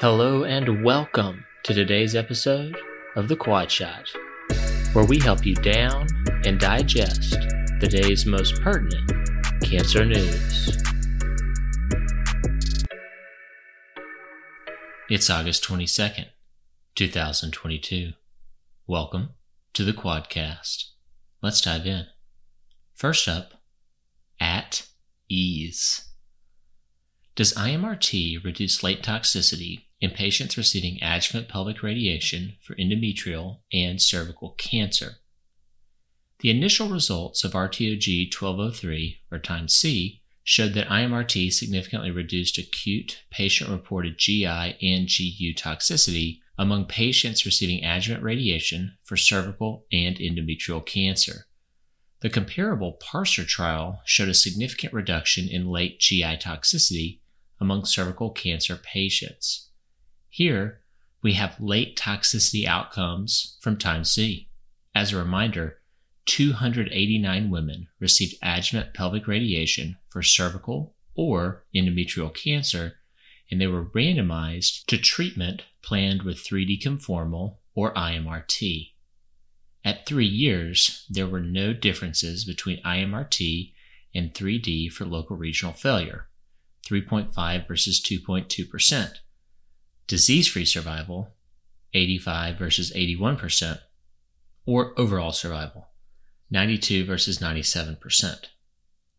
Hello and welcome to today's episode of The Quad Shot, where we help you down and digest the day's most pertinent cancer news. It's August 22nd, 2022. Welcome to the Quadcast. Let's dive in. First up, at ease. Does IMRT reduce late toxicity in patients receiving adjuvant pelvic radiation for endometrial and cervical cancer? The initial results of RTOG 1203, or Time C, showed that IMRT significantly reduced acute patient reported GI and GU toxicity among patients receiving adjuvant radiation for cervical and endometrial cancer. The comparable PARCER trial showed a significant reduction in late GI toxicity among cervical cancer patients. Here, we have late toxicity outcomes from time C. As a reminder, 289 women received adjuvant pelvic radiation for cervical or endometrial cancer, and they were randomized to treatment planned with 3D conformal or IMRT. At three years, there were no differences between IMRT and 3D for local regional failure 3.5 versus 2.2%. Disease free survival 85 versus 81%, or overall survival 92 versus 97%.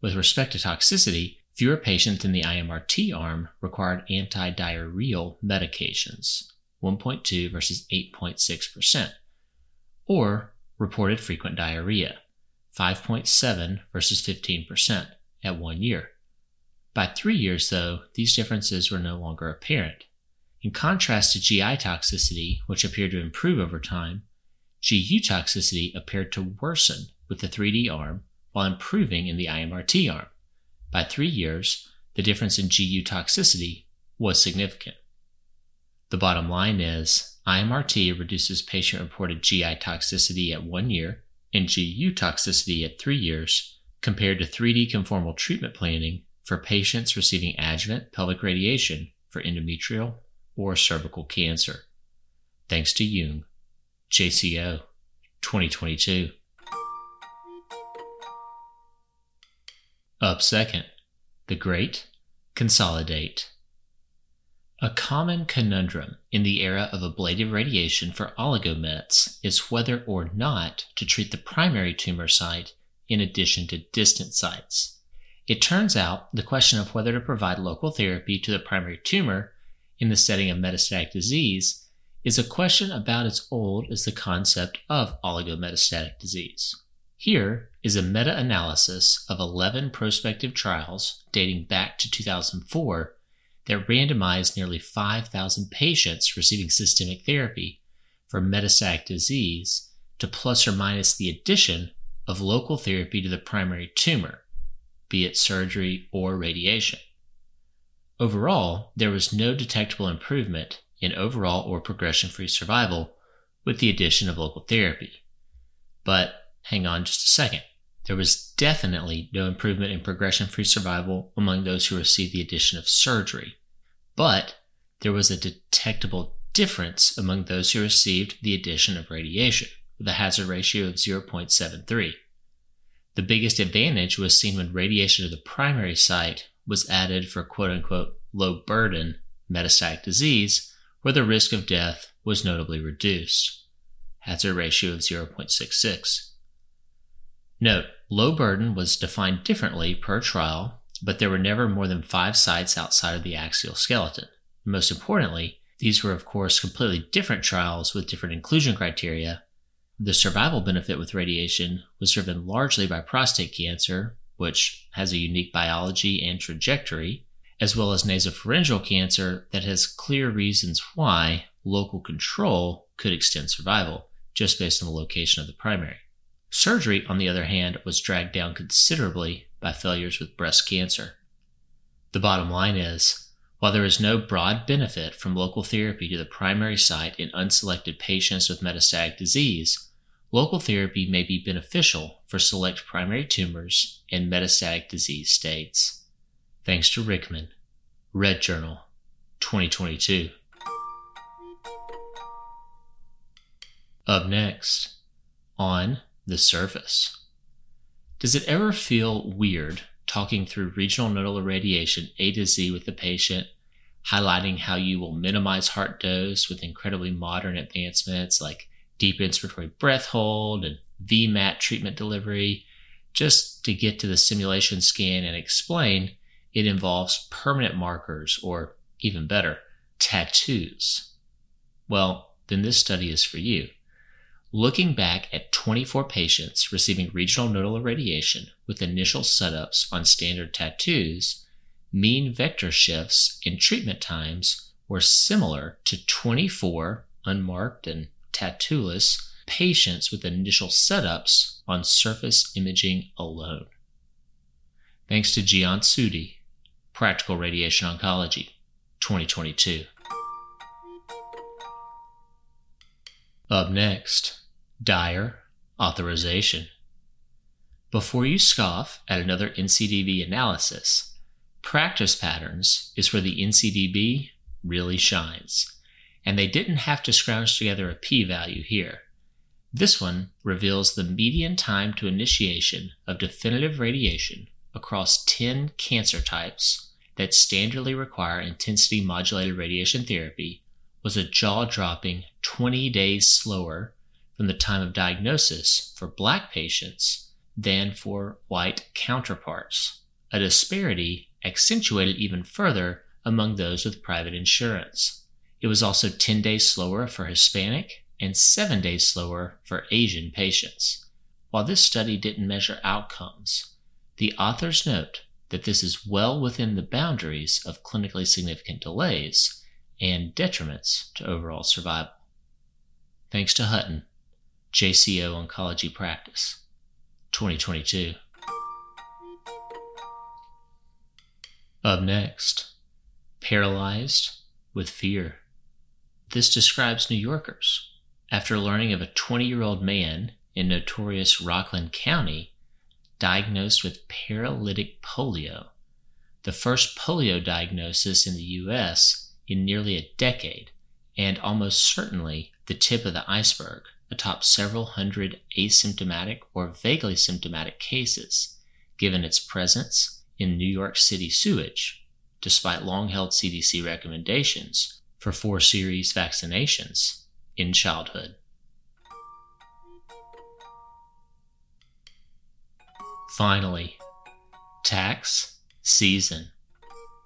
With respect to toxicity, fewer patients in the IMRT arm required antidiarrheal medications 1.2 versus 8.6%, or reported frequent diarrhea 5.7 versus 15% at one year. By three years, though, these differences were no longer apparent. In contrast to GI toxicity, which appeared to improve over time, GU toxicity appeared to worsen with the 3D arm while improving in the IMRT arm. By three years, the difference in GU toxicity was significant. The bottom line is IMRT reduces patient reported GI toxicity at one year and GU toxicity at three years compared to 3D conformal treatment planning for patients receiving adjuvant pelvic radiation for endometrial or cervical cancer. Thanks to Jung, JCO 2022. Up second, the Great Consolidate. A common conundrum in the era of ablative radiation for oligomets is whether or not to treat the primary tumor site in addition to distant sites. It turns out the question of whether to provide local therapy to the primary tumor in the setting of metastatic disease is a question about as old as the concept of oligometastatic disease. Here is a meta analysis of 11 prospective trials dating back to 2004 that randomized nearly 5,000 patients receiving systemic therapy for metastatic disease to plus or minus the addition of local therapy to the primary tumor be it surgery or radiation. Overall, there was no detectable improvement in overall or progression free survival with the addition of local therapy. But hang on just a second. There was definitely no improvement in progression free survival among those who received the addition of surgery. But there was a detectable difference among those who received the addition of radiation, with a hazard ratio of 0.73. The biggest advantage was seen when radiation to the primary site was added for quote unquote low burden metastatic disease, where the risk of death was notably reduced. Hazard ratio of 0.66. Note, low burden was defined differently per trial, but there were never more than five sites outside of the axial skeleton. Most importantly, these were, of course, completely different trials with different inclusion criteria, the survival benefit with radiation was driven largely by prostate cancer, which has a unique biology and trajectory, as well as nasopharyngeal cancer that has clear reasons why local control could extend survival, just based on the location of the primary. Surgery, on the other hand, was dragged down considerably by failures with breast cancer. The bottom line is while there is no broad benefit from local therapy to the primary site in unselected patients with metastatic disease, Local therapy may be beneficial for select primary tumors and metastatic disease states. Thanks to Rickman. Red Journal, 2022. Up next, on the surface. Does it ever feel weird talking through regional nodal irradiation A to Z with the patient, highlighting how you will minimize heart dose with incredibly modern advancements like deep inspiratory breath hold and VMAT treatment delivery, just to get to the simulation scan and explain it involves permanent markers or, even better, tattoos? Well, then this study is for you. Looking back at 24 patients receiving regional nodal irradiation with initial setups on standard tattoos, mean vector shifts in treatment times were similar to 24 unmarked and tattooless patients with initial setups on surface imaging alone. Thanks to Jian Sudi, Practical Radiation Oncology, 2022. Up next, dire authorization. Before you scoff at another NCDB analysis, practice patterns is where the NCDB really shines. And they didn't have to scrounge together a p value here. This one reveals the median time to initiation of definitive radiation across 10 cancer types that standardly require intensity modulated radiation therapy was a jaw dropping 20 days slower from the time of diagnosis for black patients than for white counterparts, a disparity accentuated even further among those with private insurance. It was also 10 days slower for Hispanic and 7 days slower for Asian patients. While this study didn't measure outcomes, the authors note that this is well within the boundaries of clinically significant delays and detriments to overall survival. Thanks to Hutton, JCO Oncology Practice, 2022. Up next, paralyzed with fear. This describes New Yorkers. After learning of a 20 year old man in notorious Rockland County diagnosed with paralytic polio, the first polio diagnosis in the U.S in nearly a decade, and almost certainly the tip of the iceberg atop several hundred asymptomatic or vaguely symptomatic cases, given its presence in New York City sewage, despite long held CDC recommendations for four series vaccinations in childhood. Finally, tax season.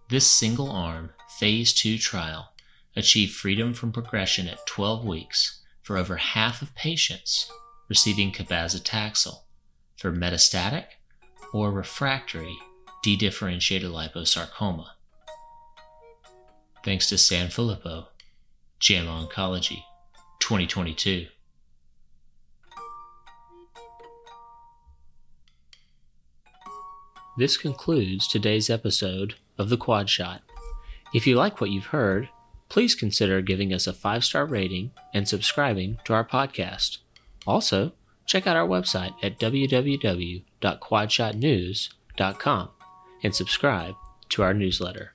This single arm phase 2 trial achieved freedom from progression at 12 weeks for over half of patients receiving cabazitaxel for metastatic or refractory dedifferentiated liposarcoma. Thanks to Sanfilippo, JAMA Oncology, 2022. This concludes today's episode of The Quad Shot. If you like what you've heard, please consider giving us a five star rating and subscribing to our podcast. Also, check out our website at www.quadshotnews.com and subscribe to our newsletter.